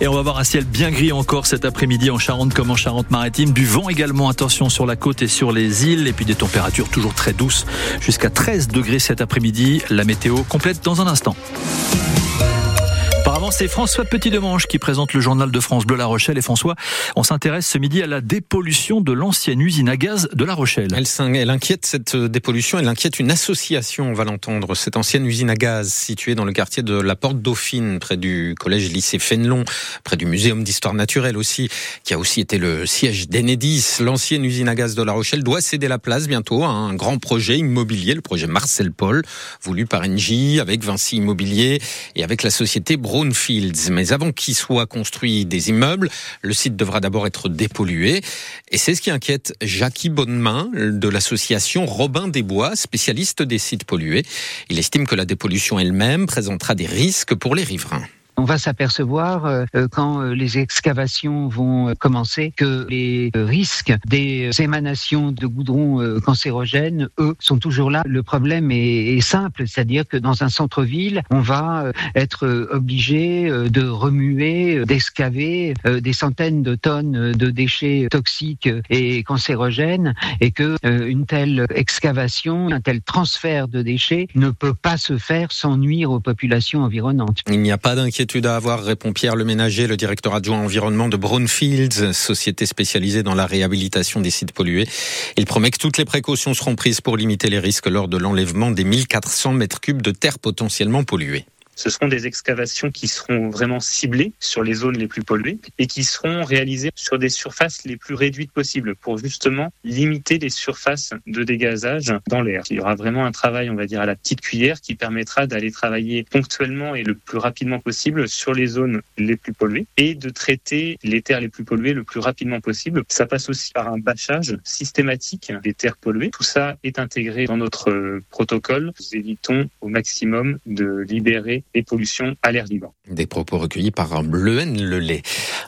Et on va voir un ciel bien gris encore cet après-midi en Charente comme en Charente-Maritime. Du vent également, attention sur la côte et sur les îles. Et puis des températures toujours très douces, jusqu'à 13 degrés cet après-midi. La météo complète dans un instant c'est François Petit-Demange qui présente le journal de France Bleu La Rochelle. Et François, on s'intéresse ce midi à la dépollution de l'ancienne usine à gaz de La Rochelle. Elle, inquiète cette dépollution, elle inquiète une association, on va l'entendre. Cette ancienne usine à gaz située dans le quartier de la Porte Dauphine, près du collège lycée Fénelon, près du muséum d'histoire naturelle aussi, qui a aussi été le siège d'Enedis. L'ancienne usine à gaz de La Rochelle doit céder la place bientôt à un grand projet immobilier, le projet Marcel Paul, voulu par Engie, avec Vinci Immobilier et avec la société Brownfield. Mais avant qu'il soit construit des immeubles, le site devra d'abord être dépollué. Et c'est ce qui inquiète Jackie Bonnemain de l'association Robin des Bois, spécialiste des sites pollués. Il estime que la dépollution elle-même présentera des risques pour les riverains. On va s'apercevoir euh, euh, quand euh, les excavations vont commencer que les risques des émanations de goudron cancérogènes, eux, sont toujours là. Le problème est, simple, c'est-à-dire que dans un centre-ville, on va être obligé de remuer, d'excaver des centaines de tonnes de déchets toxiques et cancérogènes, et que une telle excavation, un tel transfert de déchets ne peut pas se faire sans nuire aux populations environnantes. Il n'y a pas d'inquiétude inquiétude à avoir, répond Pierre Leménager, le directeur adjoint environnement de Brownfields, société spécialisée dans la réhabilitation des sites pollués. Il promet que toutes les précautions seront prises pour limiter les risques lors de l'enlèvement des 1400 mètres cubes de terre potentiellement polluées. Ce seront des excavations qui seront vraiment ciblées sur les zones les plus polluées et qui seront réalisées sur des surfaces les plus réduites possibles pour justement limiter les surfaces de dégazage dans l'air. Il y aura vraiment un travail, on va dire, à la petite cuillère qui permettra d'aller travailler ponctuellement et le plus rapidement possible sur les zones les plus polluées et de traiter les terres les plus polluées le plus rapidement possible. Ça passe aussi par un bâchage systématique des terres polluées. Tout ça est intégré dans notre protocole. Nous évitons au maximum de libérer et pollutions à l'air libre. Des propos recueillis par Bleuen Lelay.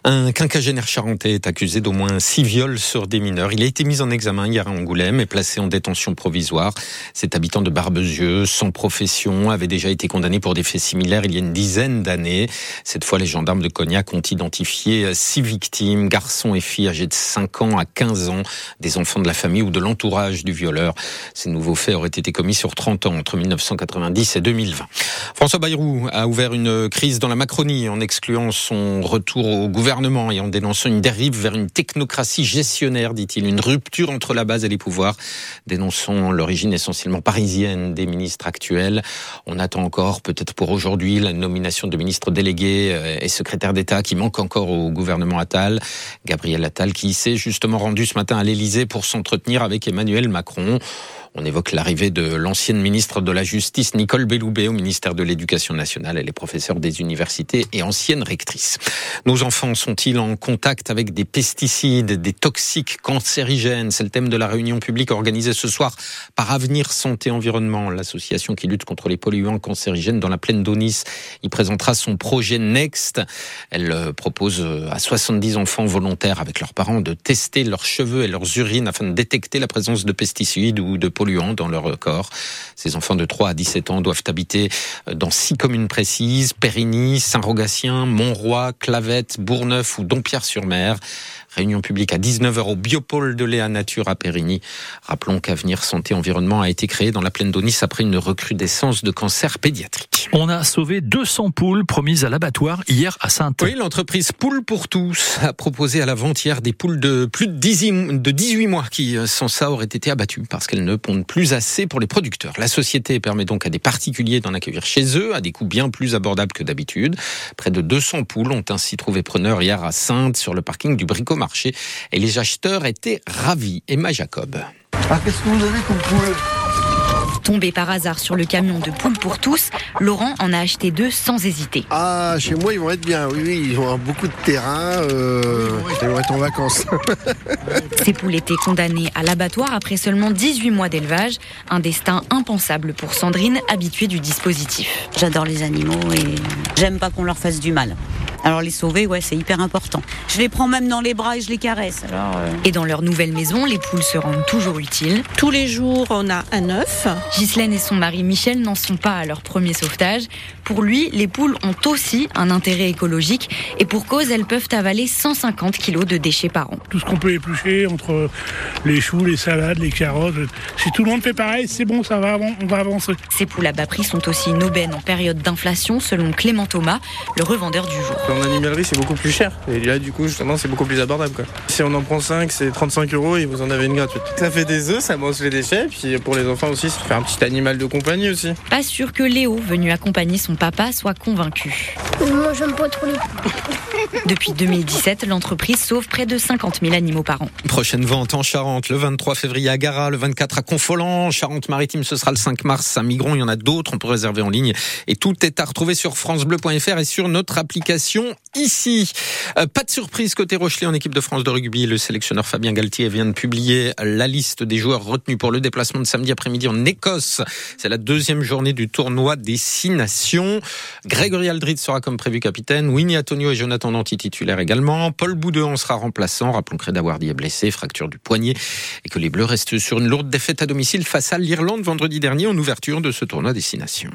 Un quinquagénaire charentais est accusé d'au moins six viols sur des mineurs. Il a été mis en examen hier à Angoulême et placé en détention provisoire. Cet habitant de Barbezieux, sans profession, avait déjà été condamné pour des faits similaires il y a une dizaine d'années. Cette fois, les gendarmes de Cognac ont identifié six victimes, garçons et filles âgés de 5 ans à 15 ans, des enfants de la famille ou de l'entourage du violeur. Ces nouveaux faits auraient été commis sur 30 ans, entre 1990 et 2020. François Bayrou a ouvert une crise dans la Macronie en excluant son retour au gouvernement et en dénonçant une dérive vers une technocratie gestionnaire, dit-il, une rupture entre la base et les pouvoirs, dénonçant l'origine essentiellement parisienne des ministres actuels. On attend encore, peut-être pour aujourd'hui, la nomination de ministres délégués euh, et secrétaires d'État qui manquent encore au gouvernement Attal. Gabriel Attal qui s'est justement rendu ce matin à l'Élysée pour s'entretenir avec Emmanuel Macron. On évoque l'arrivée de l'ancienne ministre de la Justice, Nicole Belloubet, au ministère de l'Éducation nationale. Elle est professeure des universités et ancienne rectrice. Nos enfants sont-ils en contact avec des pesticides, des toxiques cancérigènes? C'est le thème de la réunion publique organisée ce soir par Avenir Santé Environnement, l'association qui lutte contre les polluants cancérigènes dans la plaine d'Onis. Il présentera son projet Next. Elle euh, propose euh, à 70 enfants volontaires avec leurs parents de tester leurs cheveux et leurs urines afin de détecter la présence de pesticides ou de polluants dans leur corps. Ces enfants de 3 à 17 ans doivent habiter dans six communes précises, Périgny, Saint-Rogatien, Montroy, Clavette, Bourneuf ou Dompierre-sur-Mer. Réunion publique à 19h au Biopôle de Léa Nature à Périgny. Rappelons qu'Avenir Santé Environnement a été créé dans la plaine d'Onis après une recrudescence de cancer pédiatrique. On a sauvé 200 poules promises à l'abattoir hier à Sainte. Oui, l'entreprise Poules pour tous a proposé à la vente hier des poules de plus de 18 mois qui, euh, sans ça, auraient été abattues parce qu'elles ne pondent plus assez pour les producteurs. La société permet donc à des particuliers d'en accueillir chez eux à des coûts bien plus abordables que d'habitude. Près de 200 poules ont ainsi trouvé preneur hier à Sainte sur le parking du Bricomar et les acheteurs étaient ravis. Emma Jacob. Ah, qu'est-ce que vous avez comme poule Tombé par hasard sur le camion de poules pour tous, Laurent en a acheté deux sans hésiter. Ah, chez moi, ils vont être bien. Oui, oui, ils ont beaucoup de terrain. Euh, ils vont être en vacances. Ces poules étaient condamnées à l'abattoir après seulement 18 mois d'élevage. Un destin impensable pour Sandrine, habituée du dispositif. J'adore les animaux et j'aime pas qu'on leur fasse du mal. Alors les sauver, ouais, c'est hyper important. Je les prends même dans les bras et je les caresse. Alors, euh. Et dans leur nouvelle maison, les poules se rendent toujours utiles. Tous les jours, on a un œuf. Ghislaine et son mari Michel n'en sont pas à leur premier sauvetage. Pour lui, les poules ont aussi un intérêt écologique et pour cause, elles peuvent avaler 150 kilos de déchets par an. Tout ce qu'on peut éplucher entre les choux, les salades, les carottes, si tout le monde fait pareil, c'est bon, ça va, on va avancer. Ces poules à bas prix sont aussi une aubaine en période d'inflation, selon Clément Thomas, le revendeur du jour. En animalerie, c'est beaucoup plus cher. Et là, du coup, justement, c'est beaucoup plus abordable. Quoi. Si on en prend 5, c'est 35 euros et vous en avez une gratuite. Ça fait des œufs, ça mange les déchets. Puis pour les enfants aussi, ça fait un petit animal de compagnie aussi. Pas sûr que Léo, venu accompagner son papa, soit convaincu. Moi, j'aime pas trop les Depuis 2017, l'entreprise sauve près de 50 000 animaux par an. Prochaine vente en Charente, le 23 février à Gara, le 24 à Confolens, Charente-Maritime, ce sera le 5 mars à Migron. Il y en a d'autres, on peut réserver en ligne. Et tout est à retrouver sur francebleu.fr et sur notre application ici. Euh, pas de surprise côté Rochelet en équipe de France de rugby. Le sélectionneur Fabien Galtier vient de publier la liste des joueurs retenus pour le déplacement de samedi après-midi en Écosse. C'est la deuxième journée du tournoi des Six Nations. Grégory Aldrit sera comme prévu capitaine. Winnie Antonio et Jonathan Danti titulaires également. Paul Boudeux sera remplaçant. Rappelons que Red Awardi est blessé, fracture du poignet et que les Bleus restent sur une lourde défaite à domicile face à l'Irlande vendredi dernier en ouverture de ce tournoi des Six Nations.